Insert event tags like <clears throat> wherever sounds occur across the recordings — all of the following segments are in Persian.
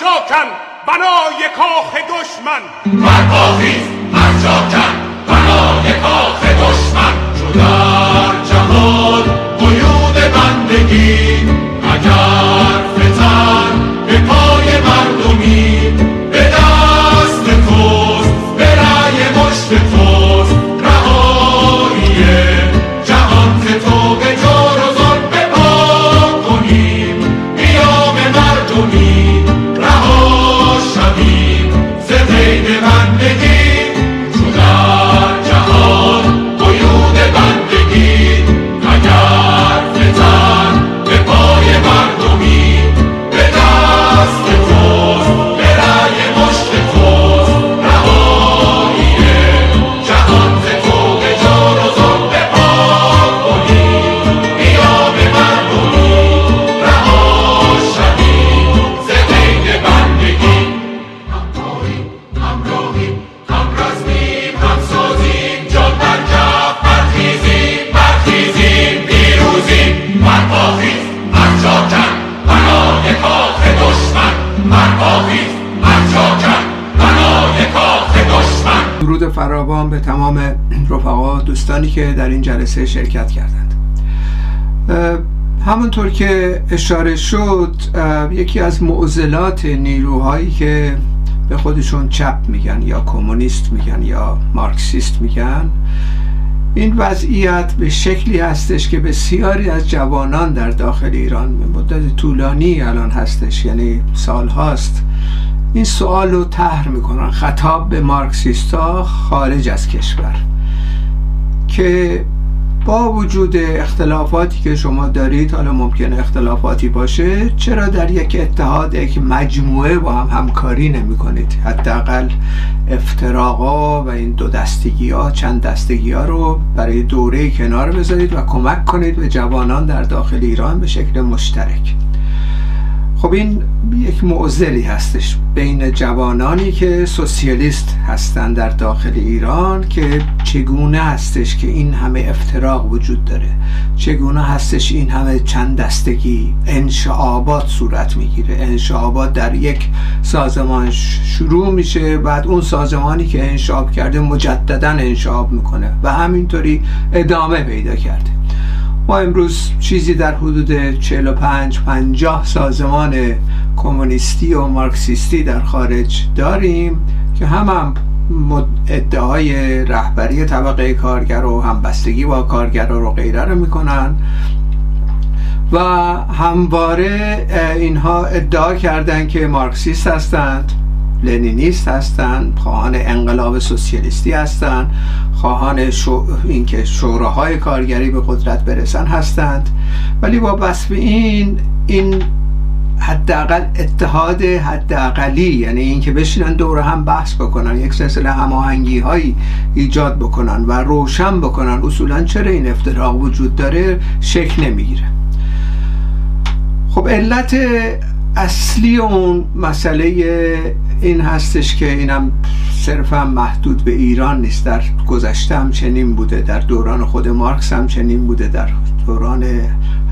جاکن بنای کاخ دشمن. برپاخیز جاکن بنای کاخ که در این جلسه شرکت کردند. همونطور که اشاره شد یکی از معضلات نیروهایی که به خودشون چپ میگن یا کمونیست میگن یا مارکسیست میگن این وضعیت به شکلی هستش که بسیاری از جوانان در داخل ایران به مدت طولانی الان هستش یعنی سال هاست. این سوال رو طرح می‌کنن. خطاب به مارکسیستا خارج از کشور. که با وجود اختلافاتی که شما دارید حالا ممکنه اختلافاتی باشه چرا در یک اتحاد یک مجموعه با هم همکاری نمی کنید حداقل افتراقا و این دو دستگی ها چند دستگی ها رو برای دوره کنار بذارید و کمک کنید به جوانان در داخل ایران به شکل مشترک. خب این یک معضلی هستش بین جوانانی که سوسیالیست هستند در داخل ایران که چگونه هستش که این همه افتراق وجود داره؟ چگونه هستش این همه چند دستگی انشعابات صورت می‌گیره؟ انشعابات در یک سازمان شروع میشه بعد اون سازمانی که انشعاب کرده مجددا انشعاب می‌کنه و همینطوری ادامه پیدا کرده. ما امروز چیزی در حدود 45 50 سازمان کمونیستی و مارکسیستی در خارج داریم که هم هم ادعای رهبری طبقه کارگر و همبستگی با کارگرا رو غیره رو می‌کنن و همواره اینها ادعا کردند که مارکسیست هستند. لنینیست هستند خواهان انقلاب سوسیالیستی هستند خواهان شو... اینکه شوراهای کارگری به قدرت برسن هستند. ولی با به این این حداقل اتحاد حداقلی یعنی اینکه بشینن دور هم بحث بکنن یک سلسله هماهنگی هایی ایجاد بکنن و روشن بکنن اصولا چرا این افتراق وجود داره؟ شکل نمی‌گیره. خب علت اصلی اون مسئله این هستش که اینم صرفا محدود به ایران نیست. در گذشته هم چنین بوده در دوران خود مارکس هم چنین بوده. در دوران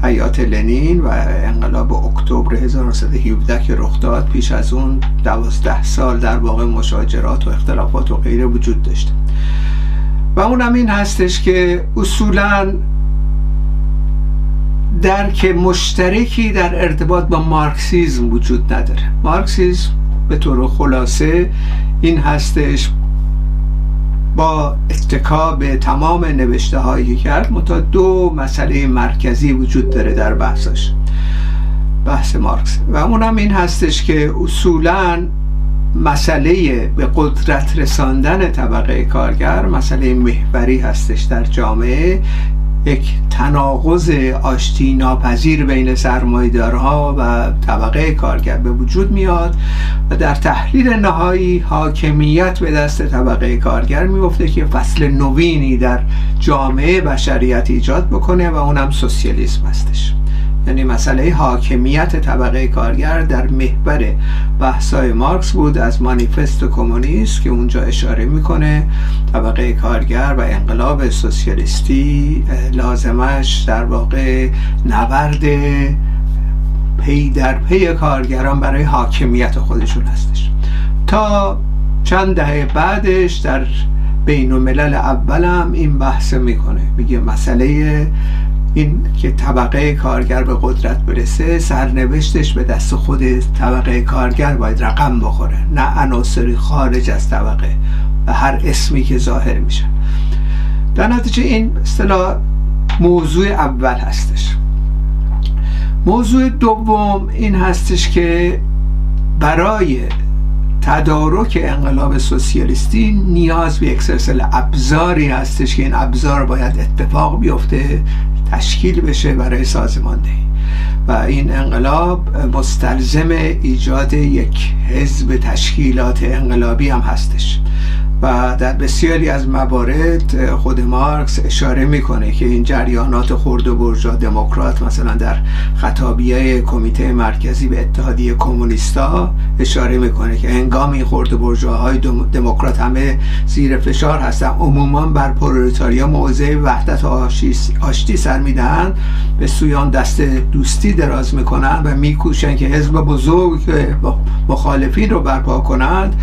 حیات لنین و انقلاب اکتبر 1917 که رخ داد پیش از اون دوازده سال در واقع مشاجرات و اختلافات و غیره وجود داشته و اونم این هستش که اصولا درک مشترکی در ارتباط با مارکسیزم وجود نداره. مارکسیزم به طور خلاصه این هستش با اتکا به تمام نوشته هایی کرد متا دو مسئله مرکزی وجود داره در بحثش بحث مارکس. و اونم این هستش که اصولا مسئله به قدرت رساندن طبقه کارگر مسئله محوری هستش در جامعه یک تناقض آشتی ناپذیر بین سرمایدارها و طبقه کارگر به وجود میاد و در تحلیل نهایی حاکمیت به دست طبقه کارگر میفته که فصل نوینی در جامعه بشریت ایجاد بکنه و اونم سوسیالیسم هستش. یعنی مسئله حاکمیت طبقه کارگر در محور بحثای مارکس بود از مانیفست کمونیست که اونجا اشاره می‌کنه. طبقه کارگر و انقلاب سوسیالیستی لازمش در واقع نبرد پی در پی کارگران برای حاکمیت خودشون هستش. تا چند دهه بعدش در بین الملل اولم این بحث می‌کنه. میگه مسئله این که طبقه کارگر به قدرت برسه سرنوشتش به دست خود طبقه کارگر باید رقم بخوره. نه عناصری خارج از طبقه و هر اسمی که ظاهر میشن در نتیجه این اصطلاح موضوع اول هستش. موضوع دوم این هستش که برای تدارک انقلاب سوسیالیستی نیاز به یک سلسله ابزاری هستش که این ابزار باید اتفاق بیفته. تشکیل بشه برای سازماندهی. و این انقلاب مستلزم ایجاد یک حزب تشکیلات انقلابی هم هستش. و در بسیاری از موارد خود مارکس اشاره می‌کنه که این جریانات خرد و برجا دموکرات مثلا در خطابیه کمیته مرکزی به اتحادیه کمونیستا اشاره می‌کنه که هنگام این خرد و برجاهای دموکرات همه زیر فشار هستن عموما بر پرولتاریا موضع وحدت آشتی سر میدن به سویان دست دوستی دراز می‌کنن و میکوشن که حزب بزرگ مخالفین رو برپا کنند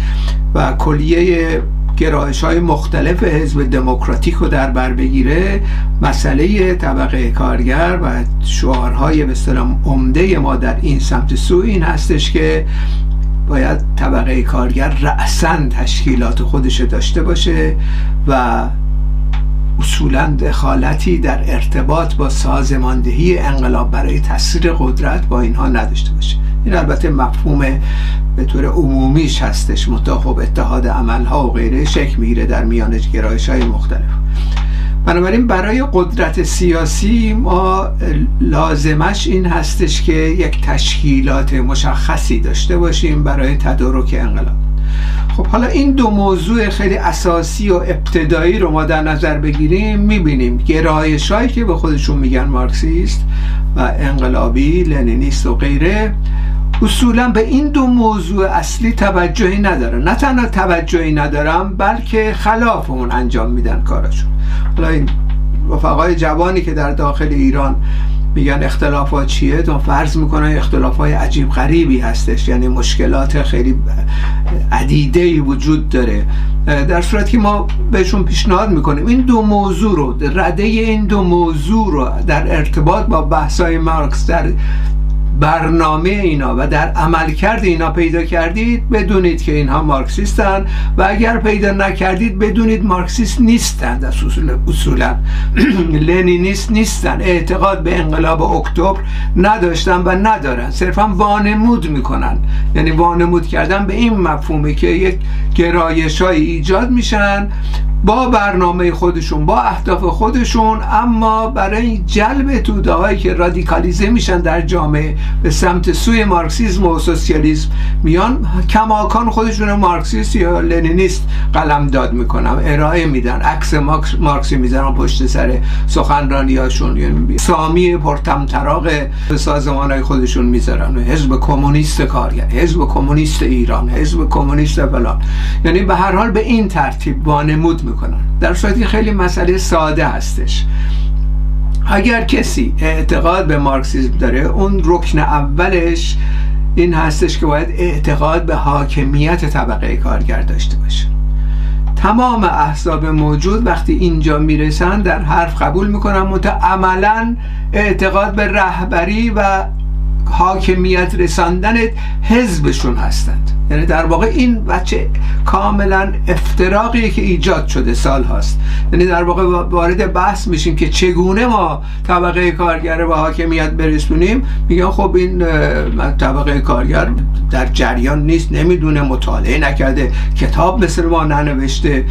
و کلیه گرایش های مختلف حزب دموکراتیک رو در بر بگیره مسئله طبقه کارگر و شعارهای به عمده ما در این سمت سو این هستش که باید طبقه کارگر رأسا تشکیلات خودش داشته باشه و اصولا دخالتی در ارتباط با سازماندهی انقلاب برای تسریع قدرت با اینها نداشته باشه. این البته مفهوم به طور عمومیش هستش متاخب اتحاد عملها و غیره شکل می‌گیره در میان گرایش های مختلف. بنابراین برای قدرت سیاسی ما لازمش این هستش که یک تشکیلات مشخصی داشته باشیم برای تدارک انقلاب. خب حالا این دو موضوع خیلی اساسی و ابتدایی رو ما در نظر بگیریم می‌بینیم گرایش هایی که به خودشون میگن مارکسیست و انقلابی لنینیست و غیره. اصولا به این دو موضوع اصلی توجهی ندارن نه تنها توجهی ندارم بلکه خلاف اون انجام میدن کارشون حالا این رفقای جوانی که در داخل ایران میگن اختلافات چیه؟ تو فرض می‌کنن اختلافات عجیب غریبی هستش. یعنی مشکلات خیلی عدیده وجود داره. در صورت که ما بهشون پیشنهاد می‌کنیم. این دو موضوع رو رده این دو موضوع رو در ارتباط با بحثای مارکس در برنامه اینا و در عملکرد اینا پیدا کردید بدونید که اینها مارکسیستن و اگر پیدا نکردید بدونید مارکسیست نیستند از اصول اصولا <clears throat> لنینیست نیستن. اعتقاد به انقلاب اکتبر نداشتن و ندارن. صرفا وانمود می‌کنن. یعنی وانمود کردن به این مفهومه که یک گرایش های ایجاد میشن با برنامه خودشون با اهداف خودشون اما برای جلب توده که رادیکالیزه میشن در جامعه به سمت سوی مارکسیزم و سوسیالیسم میان. کماکان خودشون مارکسیست یا لنینیست قلم داد می‌کنن ارائه میدن. عکس مارکسی می‌زنن پشت سر سخنرانی هاشون یعنی سامی پرتمطراق سازمان های خودشون می‌ذارن. حزب کمونیست کارگر حزب کمونیست ایران حزب کمونیست فلان. یعنی به هر حال به این ترتیب وانمود می‌کنن. در صورتی خیلی مسئله ساده هستش. اگر کسی اعتقاد به مارکسیسم داره اون رکن اولش این هستش که باید اعتقاد به حاکمیت طبقه کارگر داشته باشه. تمام احزاب موجود وقتی اینجا می‌رسن در حرف قبول می‌کنن مت عملا اعتقاد به رهبری و حاکمیت رساندن حزبشون هستند. یعنی در واقع این بچه کاملا افتراقیه که ایجاد شده سال هاست. یعنی در واقع وارد بحث میشیم که چگونه ما طبقه کارگر و به حاکمیت برسونیم. میگن خب این طبقه کارگر در جریان نیست نمی‌دونه مطالعه نکرده کتاب مثل ما ننوشته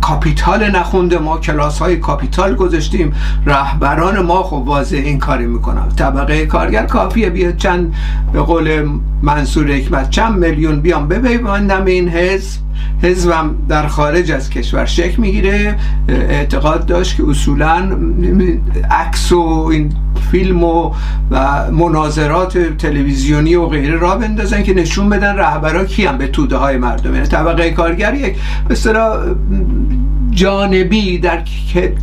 کاپیتال نخونده ما کلاس های کاپیتال گذاشتیم. رهبران ما خب واضح این کارو می‌کنن. طبقه کارگر کافیه بیاد چند به قول منصور حکمت چند میلیون بیام بپیوندم این حزب. حزبم در خارج از کشور شکل می‌گیره. اعتقاد داشت که اصولا عکس و این فیلم و, و مناظرات تلویزیونی و غیره را بندازن که نشون بدن رهبران کی هم به توده های مردم. یعنی طبقه کارگر یک به جانبی در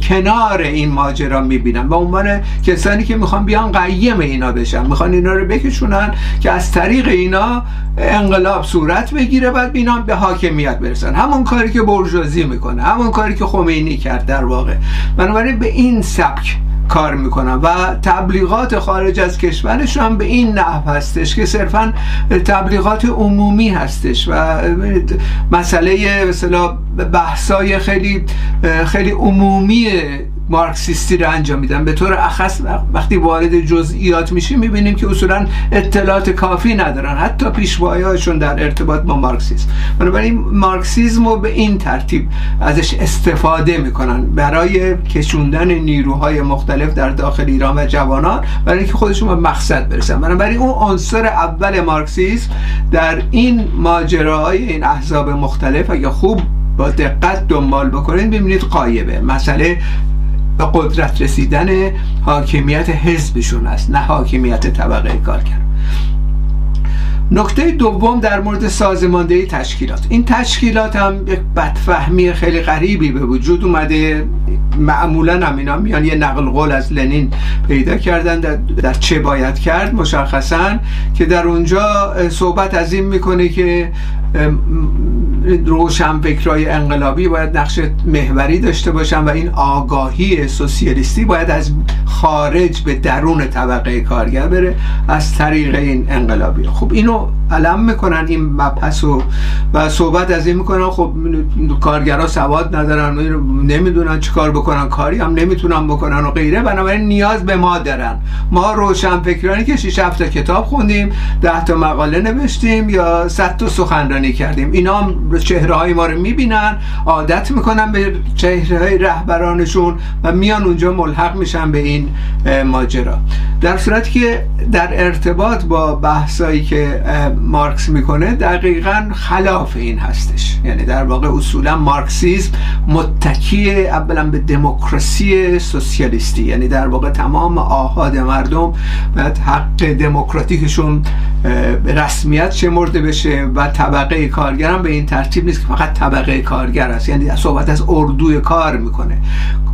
کنار این ماجرا می‌بینن به عنوان کسانی که می‌خوان بیان قیم اینا بشن. می‌خوان اینا رو بکشونن که از طریق اینا انقلاب صورت بگیره بعد اینا به حاکمیت برسن. همون کاری که برجوازی می‌کنه همون کاری که خمینی کرد در واقع. بنابراین به این سبک کار می‌کنن و تبلیغات خارج از کشورش هم به این نحو هستش که صرفا تبلیغات عمومی هستش و مسئله مثلا بحثای خیلی خیلی عمومی مارکسیستی رو انجام میدن. به طور اخص وقتی وارد جزئیات میشیم می‌بینیم که اصولا اطلاعات کافی ندارن. حتی پیشوایهاشون در ارتباط با مارکسیسم. بنابراین مارکسیزم رو به این ترتیب ازش استفاده می‌کنن. برای کشوندن نیروهای مختلف در داخل ایران و جوانان برای اینکه خودشون به مقصد برسن. بنابراین اون عنصر اول مارکسیسم در این ماجراهای این احزاب مختلف اگه خوب با دقت دنبال بکنید ببینید قایبه. مسئله به قدرت رسیدن حاکمیت حزبشون است نه حاکمیت طبقه کارگر. نکته دوم در مورد سازماندهی تشکیلات. این تشکیلات هم یک بدفهمی خیلی غریبی به وجود اومده. معمولا هم اینا میان یه نقل قول از لنین پیدا کردن در, در چه باید کرد؟ مشخصا که در اونجا صحبت از این می‌کنه که روشنفکرای انقلابی باید نقش محوری داشته باشن و این آگاهی سوسیالیستی باید از خارج به درون طبقه کارگر بره از طریق این انقلابی. خب اینو علم می‌کنن این مبحث و صحبت از این می‌کنن. خب کارگرها سواد ندارن نمی‌دونن چی کار بکنن. کاری هم نمی‌تونن بکنن و غیره. بنابراین نیاز به ما دارن. ما روشنفکرانی که 6 تا کتاب خوندیم 10 تا مقاله نوشتیم یا 100 تا سخنرانی کردیم. اینا هم چهره های ما رو می‌بینن عادت می‌کنن به چهره های رهبرانشون و میان اونجا ملحق میشن به این ماجرا. در صورتی که در ارتباط با بحثایی که مارکس می‌کنه دقیقا خلاف این هستش. یعنی در واقع اصولا مارکسیزم متکی اولا به دموکراسی سوسیالیستی. یعنی در واقع تمام آهاد مردم باید حق دموکراتیکشون به رسمیت شمرده بشه و طبقه کارگر هم به این ترتیب نیست که فقط طبقه کارگر است. یعنی صحبت از اردوی کار می‌کنه.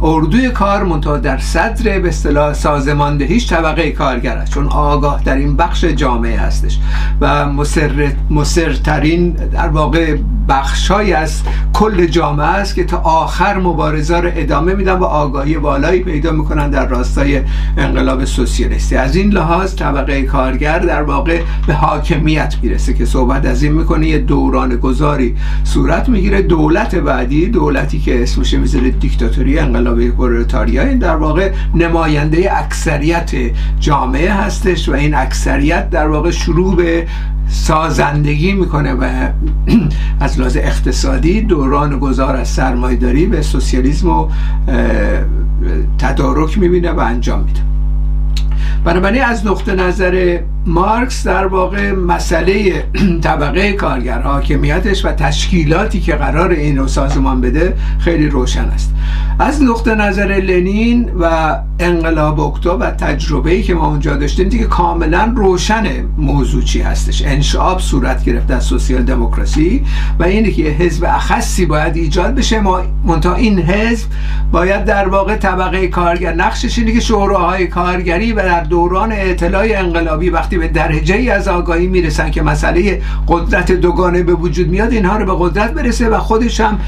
اردوی کار منتها در صدر به اصطلاح سازماندهیش طبقه کارگر است. چون آگاه در این بخش جامعه هستش. و مسر مسرترین در واقع بخشای از کل جامعه است که تا آخر مبارزه رو ادامه میدن و آگاهی بالایی پیدا می‌کنن در راستای انقلاب سوسیالیستی. از این لحاظ طبقه کارگر در واقع به حاکمیت می‌رسه که صحبت از این می‌کنه. یه دوران گذاری صورت می‌گیره. دولت بعدی دولتی که اسمش می‌ذاره دیکتاتوری انقلاب پرولتاریا این در واقع نماینده اکثریت جامعه هستش و این اکثریت در واقع شروع به سازندگی می‌کنه و <clears throat> از لحاظ اقتصادی دوران گذار از سرمایداری به سوسیالیسم و تدارک می‌بینه و انجام میده. بنابراین از نقطه نظر مارکس در واقع مسئله <clears throat> طبقه کارگر حاکمیتش و تشکیلاتی که قرار این رو سازمان بده خیلی روشن است. از نقطه نظر لنین و انقلاب اکتبر و تجربه که ما اونجا داشتیم دیگه کاملا روشن موضوع چی هستش. انشعاب صورت گرفته از سوسیال دموکراسی و اینه که حزب اخصی باید ایجاد بشه. ما منتها این حزب باید در واقع طبقه کارگر نقشش اینه که شوراهای کارگری و در دوران اطلاع انقلابی وقتی به درجه ای از آگاهی می‌رسن که مسئله قدرت دوگانه به وجود میاد اینها رو به قدرت برسه و خودش هم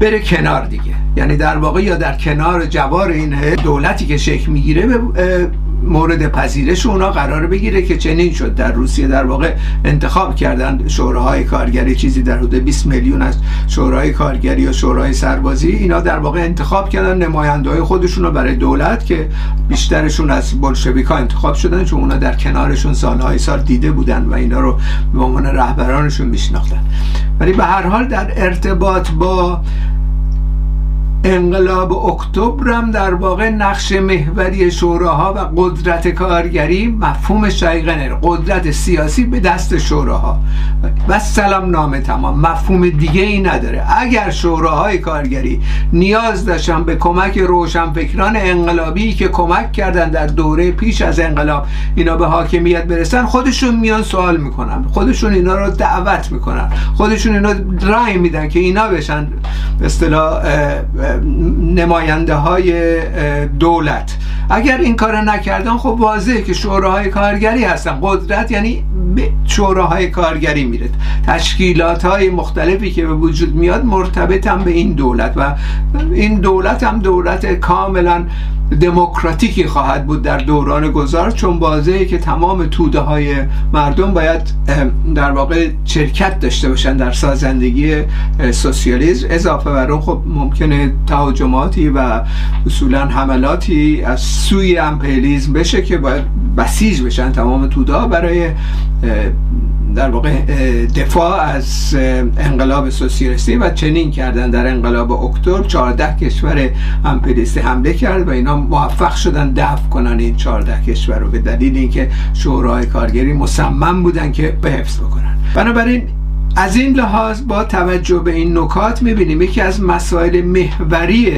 بره کنار دیگه. یعنی در واقع یا در کنار جوار این دولتی که شکل می‌گیره مورد پذیرش اونا قرار بگیره که چنین شد. در روسیه در واقع انتخاب کردن شوراهای کارگری چیزی در حدود 20 میلیون از شورای کارگری یا شورای سربازی اینا در واقع انتخاب کردن نماینده های خودشون رو برای دولت که بیشترشون از بلشویکا انتخاب شدن چون اونا در کنارشون سالهای سال دیده بودن و اینا رو به عنوان رهبرانشون میشناختن. ولی به هر حال در ارتباط با انقلاب اکتبرم در واقع نقش محوری شوراها و قدرت کارگری مفهوم شایقه قدرت سیاسی به دست شوراها. و سلام نامه تمام مفهوم دیگه ای نداره. اگر شوراهای کارگری نیاز داشتن به کمک روشنفکران انقلابی که کمک کردن در دوره پیش از انقلاب اینا به حاکمیت برسن خودشون میان سوال می‌کنن. خودشون اینا رو دعوت می‌کنن. خودشون اینا رای میدن که اینا بشن. به اصطلاح نماینده های دولت. اگر این کار نکردن خب واضحه که شوراهای کارگری هستن. قدرت یعنی به شوراهای کارگری میره. تشکیلات های مختلفی که به وجود میاد مرتبط هم به این دولت و این دولت هم دولت کاملا دموکراتیکی خواهد بود در دوران گذار چون واضحه که تمام توده های مردم باید در واقع شرکت داشته باشن در سازندگی سوسیالیسم. اضافه بر اون خب ممکنه تهاجماتی و اصولا حملاتی از سوی امپریالیسم بشه که باید بسیج بشن تمام توده برای در واقع دفاع از انقلاب سوسیالیستی و چنین کردن در انقلاب اکتبر 14 کشور امپریالیستی حمله کرد و اینا موفق شدن دفع کنن این 14 کشور رو به دلیل اینکه شورای کارگری مصمم بودن که به حفظ بکنن. بنابراین از این لحاظ با توجه به این نکات می‌بینیم یکی از مسائل محوری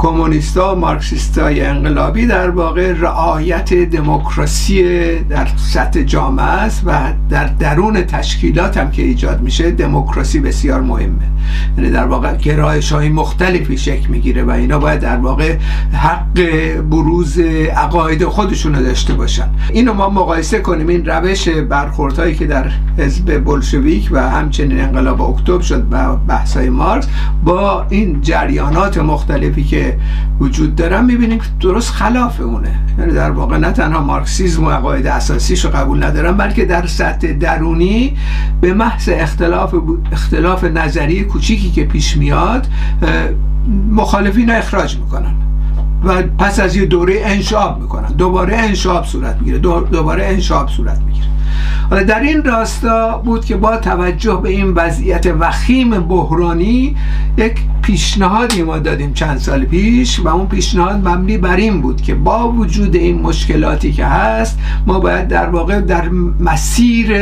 کمونیستا مارکسیستای انقلابی در واقع رعایت دموکراسی در سطح جامعه است و در درون تشکیلات هم که ایجاد میشه دموکراسی بسیار مهمه. یعنی در واقع گرایش های مختلفی شکل می‌گیره و اینا باید در واقع حق بروز عقاید خودشون رو داشته باشن. اینو ما مقایسه کنیم. این روش برخوردهایی که در حزب بلشویک و همچنین انقلاب اکتبر شد و بحثای مارکس با این جریانات مختلفی که وجود دارن می‌بینیم که درست خلاف اونه یعنی در واقع نه تنها مارکسیزم و عقاید اساسیش رو قبول ندارن بلکه در سطح درونی به محض اختلاف اختلاف نظری کوچیکی که پیش میاد مخالفین رو اخراج می‌کنن. و پس از یه دوره انشاب می‌کنن. دوباره انشاب صورت می‌گیره. دوباره انشاب صورت می‌گیره. حالا در این راستا بود که با توجه به این وضعیت وخیم بحرانی یک پیشنهادی ما دادیم چند سال پیش و اون پیشنهاد مبنی بر این بود که با وجود این مشکلاتی که هست ما باید در واقع در مسیر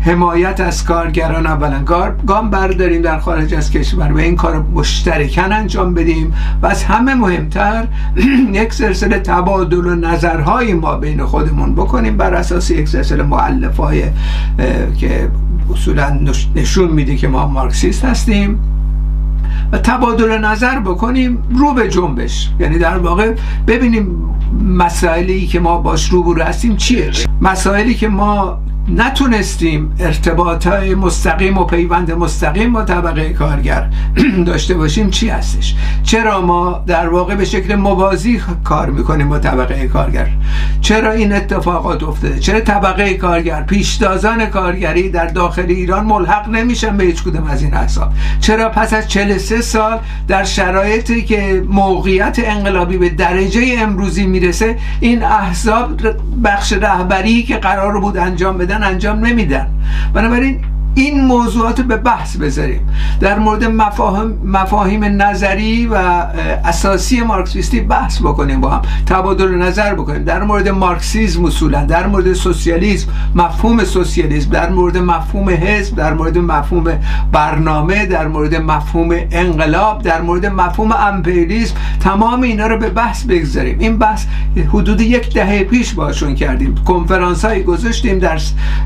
حمایت از کارگران اولا گام برداریم در خارج از کشور و این کار مشترکن انجام بدیم و از همه مهمتر <clears throat> یک سلسله تبادل و نظرهای ما بین خودمون بکنیم بر اساس یک سلسله معلف های که اصولا نشون میده که ما مارکسیست هستیم. و تبادل نظر بکنیم رو به جنبش. یعنی در واقع ببینیم مسائلی که ما باش روبرو هستیم چیه. مسائلی که ما نتونستیم ارتباط های مستقیم و پیوند مستقیم با طبقه کارگر <clears throat> داشته باشیم چی هستش؟ چرا ما در واقع به شکل موازی کار می‌کنیم با طبقه کارگر؟ چرا این اتفاقات افتاده؟ چرا طبقه کارگر پیشتازان کارگری در داخل ایران ملحق نمیشن به هیچ کدوم از این احزاب چرا پس از 43 سال در شرایطی که موقعیت انقلابی به درجه امروزی می‌رسه این احزاب بخش رهبری که قرار بود انجام بده انجام نمیدن. بنابراین این موضوعات به بحث بذاریم. در مورد مفاهیم, مفاهیم نظری و اساسی مارکسیستی بحث بکنیم با هم تبادل نظر بکنیم. در مورد مارکسیزم اصولا در مورد سوسیالیسم مفهوم سوسیالیسم در مورد مفهوم حزب در مورد مفهوم برنامه در مورد مفهوم انقلاب در مورد مفهوم امپریالیسم تمام اینا رو به بحث بگذاریم. این بحث حدود یک دهه پیش باشون کردیم. کنفرانس های گذاشتیم در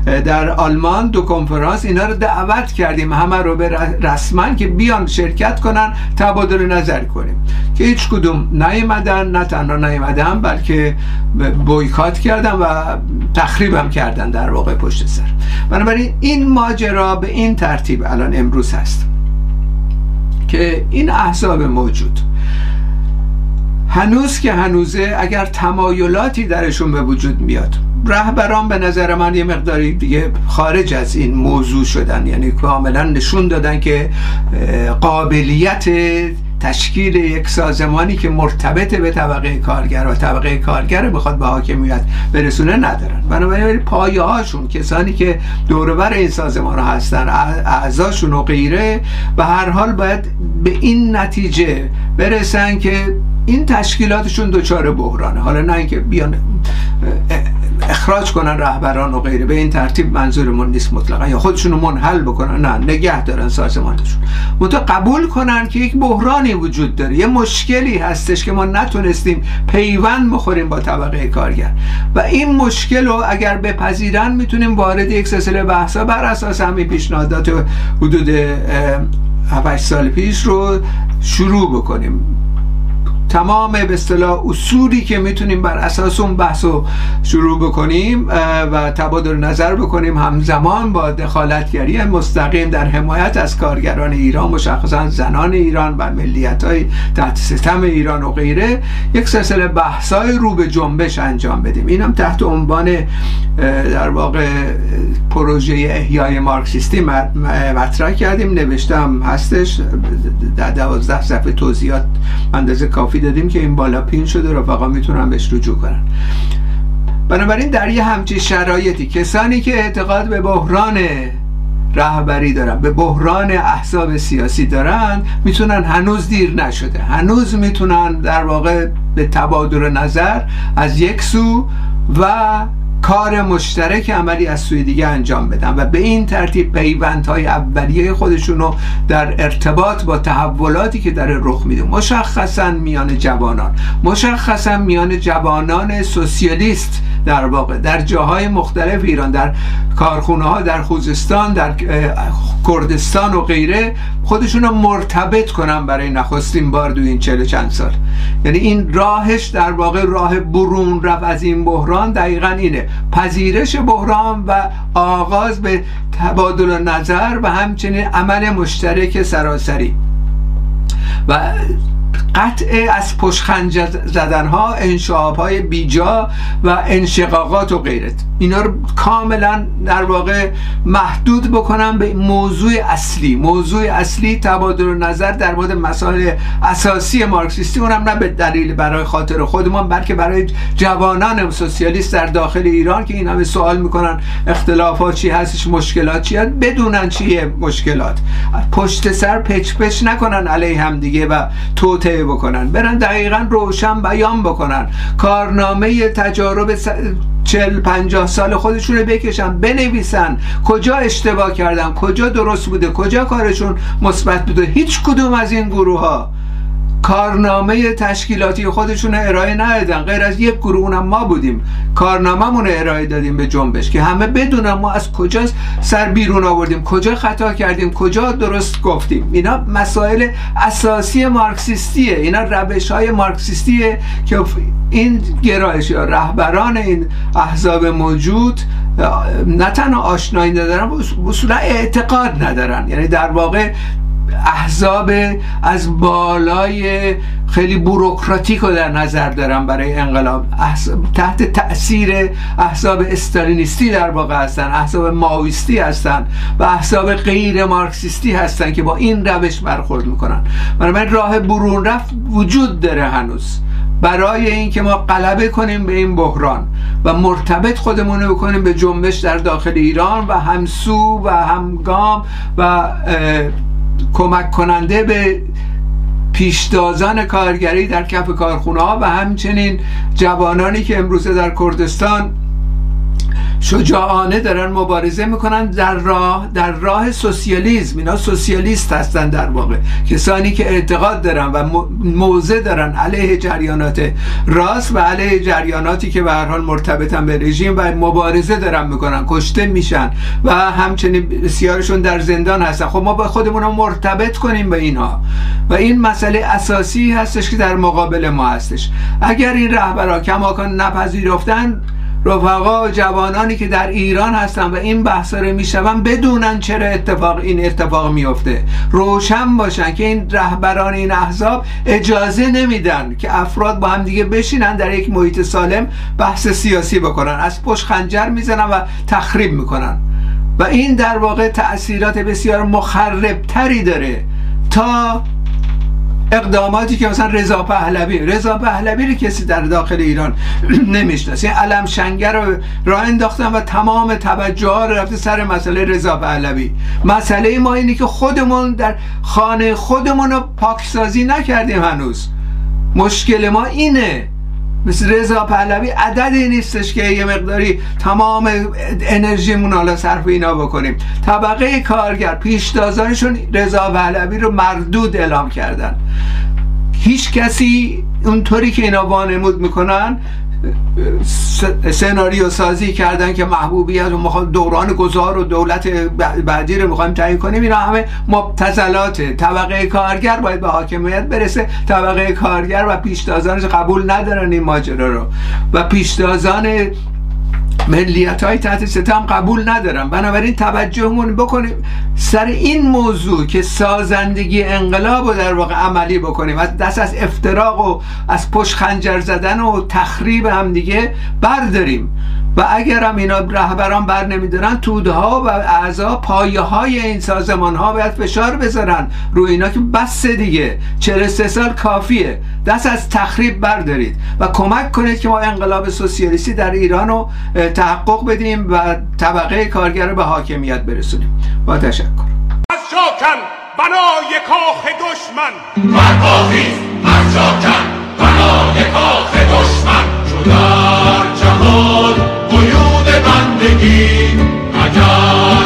در آلمان دو کنفرانس. اینا رو دعوت کردیم. همه رو به رسما که بیان شرکت کنن تبادل نظر کنیم. که هیچ کدوم نیومدن نه تنها نیومدن بلکه بویکات کردن و تخریبم کردن در واقع پشت سر. بنابراین این ماجرا به این ترتیب الان امروز هست. که این احزاب موجود هنوز که هنوزه اگر تمایلاتی درشون به وجود میاد. رهبران به نظر من یه مقداری دیگه خارج از این موضوع شدن. یعنی کاملا نشون دادن که قابلیت تشکیل یک سازمانی که مرتبط به طبقه کارگر و طبقه کارگر بخواد به حاکمیت برسونه ندارن. بنابراین پایه هاشون کسانی که دوربر این سازمان هستن اعضاشون و غیره و هر حال باید به این نتیجه برسن که این تشکیلاتشون دچار بحرانه. حالا نه اینکه بیان اخراج کنن رهبران و غیره به این ترتیب منظورمون نیست مطلقا. یا خودشون رو منحل بکنن. نه نگه دارن سازمانشون. منتها قبول کنن که یک بحرانی وجود داره. یه مشکلی هستش که ما نتونستیم پیوند بخوریم با طبقه کارگر. و این مشکل رو اگر بپذیرن می‌تونیم وارد یک سلسله بحثا بر اساس همین پیشنهادات حدود 7 سال پیش رو شروع بکنیم. تمام به اصطلاح اصولی که می‌تونیم بر اساس اون بحث رو شروع بکنیم و تبادل نظر بکنیم همزمان با دخالتگری مستقیم در حمایت از کارگران ایران مشخصا زنان ایران و ملیت های تحت سیستم ایران و غیره یک سلسله بحث های رو به جنبش انجام بدیم. اینم تحت عنوان در واقع پروژه احیای مارکسیستی مطرح کردیم. نوشتم هستش. در دوازده صفحه توضیحات اندازه کافی دادیم که این بالا پین شده رفقا می‌تونن بهش رجوع کنن. بنابراین در یه همچین شرایطی کسانی که اعتقاد به بحران رهبری دارن به بحران احزاب سیاسی دارن می‌تونن هنوز دیر نشده. هنوز می‌تونن در واقع به تبادل نظر از یک سو و کار مشترک عملی از سوی دیگه انجام بدن و به این ترتیب پیوندهای اولیه خودشون رو در ارتباط با تحولاتی که در رخ میده. مشخصا میان جوانان. مشخصا میان جوانان سوسیالیست در واقع. در جاهای مختلف ایران در کارخونه ها در خوزستان در کردستان و غیره خودشون رو مرتبط کنن برای نخستین بار دو این چهل چند سال. یعنی این راهش در واقع راه برون رفت از این بحران دقیقا اینه. پذیرش بحران و آغاز به تبادل نظر و همچنین عمل مشترک سراسری. و قطع از پشخنج زدن ها انشعاب های بیجا و انشقاقات و غیرت. اینا رو کاملا در واقع محدود بکنم به موضوع اصلی. موضوع اصلی تبادل نظر در مورد مسائل اساسی مارکسیستی اونم نه به دلیل برای خاطر خودمان بلکه برای جوانان سوسیالیست در داخل ایران که این همه سوال می‌کنن اختلافات چی هستش مشکلات چی هست بدونن چیه مشکلات. پشت سر پچ پچ نکنن علیه هم دیگه و توطعه بکنن برن دقیقا روشن بیان بکنن. کارنامه تجارب چل پنجاه سال خودشون رو بکشن بنویسن. کجا اشتباه کردن؟ کجا درست بوده؟ کجا کارشون مثبت بوده؟ هیچ کدوم از این گروه ها کارنامه تشکیلاتی خودشون ارائه ندادن. غیر از یک گروه اونم ما بودیم. کارنامهمون ارائه دادیم به جنبش که همه بدونن ما از کجا سر بیرون آوردیم. کجا خطا کردیم؟ کجا درست گفتیم؟ اینا مسائل اساسی مارکسیستیه. اینا روش های مارکسیستیه که این گرایش یا رهبران این احزاب موجود نه تنها آشنایی ندارن اصولا اعتقاد ندارن. یعنی در واقع احزاب از بالای خیلی بوروکراتیک رو در نظر دارم برای انقلاب. تحت تاثیر احزاب استالینیستی در واقع هستن احزاب ماویستی هستن و احزاب غیر مارکسیستی هستن که با این روش برخورد می‌کنن. من راه برون رفت وجود داره هنوز. برای اینکه ما غلبه کنیم به این بحران و مرتبط خودمون رو بکنیم به جنبش در داخل ایران و همسو و همگام و کمک کننده به پیشتازان کارگری در کف کارخونه ها و همچنین جوانانی که امروزه در کردستان شجاعانه دارن مبارزه می‌کنن در راه در راه سوسیالیسم اینا سوسیالیست هستن در واقع. کسانی که اعتقاد دارن و موضع دارن علیه جریانات راست و علیه جریاناتی که به هر حال مرتبطن به رژیم و مبارزه دارن می‌کنن کشته میشن و همچنین بسیارشون در زندان هستن. خب ما با خودمون رو مرتبط کنیم به اینها. و این مسئله اساسی هستش که در مقابل ما هستش. اگر این رهبرها کماکان نپذیرفتن رفقا و جوانانی که در ایران هستن و این بحثا رو میشون بدونن چرا اتفاق این اتفاق میفته روشن باشن که این رهبران این احزاب اجازه نمیدن که افراد با هم دیگه بشینن در یک محیط سالم بحث سیاسی بکنن. از پشت خنجر می‌زنن و تخریب می‌کنن. و این در واقع تاثیرات بسیار مخربتری داره تا اقداماتی که مثلا رضا پهلوی رضا پهلوی رو کسی در داخل ایران <clears throat> نمی‌شناسه. علم شنگر رو راه انداختن و تمام توجه ها رفته سر مسئله رضا پهلوی. مسئله ما اینه که خودمون در خانه خودمون رو پاکسازی نکردیم هنوز. مشکل ما اینه مثل رضا پهلوی عددی نیستش که یه مقداری تمام انرژیمون حالا صرف اینا بکنیم. طبقه کارگر پیشتازانشون رضا پهلوی رو مردود اعلام کردن. هیچ کسی اونطوری که اینا وانمود می‌کنن سناریو سازی کردن که محبوبیت و دوران گذار و دولت بعدی رو می‌خوایم تعیین کنیم. اینا همه مبتزلات طبقه کارگر باید به حاکمیت برسه. طبقه کارگر و پیشتازانش قبول ندارن این ماجرا رو. و پیشتازان ملیت های تحت ستم قبول ندارم. بنابراین توجهمون بکنیم سر این موضوع که سازندگی انقلاب رو در واقع عملی بکنیم. از دست از افتراق و از پشت خنجر زدن و تخریب هم دیگه برداریم. و اگر هم اینا رهبران بر نمیدارن توده ها و اعضا پایه های این سازمان ها باید فشار بذارن روی اینا که بس دیگه. 43 سال کافیه. دست از تخریب بردارید و کمک کنید که ما انقلاب سوسیالیستی در ایران رو تحقق بدیم و طبقه کارگر رو به حاکمیت برسونیم. با تشکر. از جاکن بنای کاخ دشمن. برپاخیز از جاکن بنای کاخ زندگی. عجب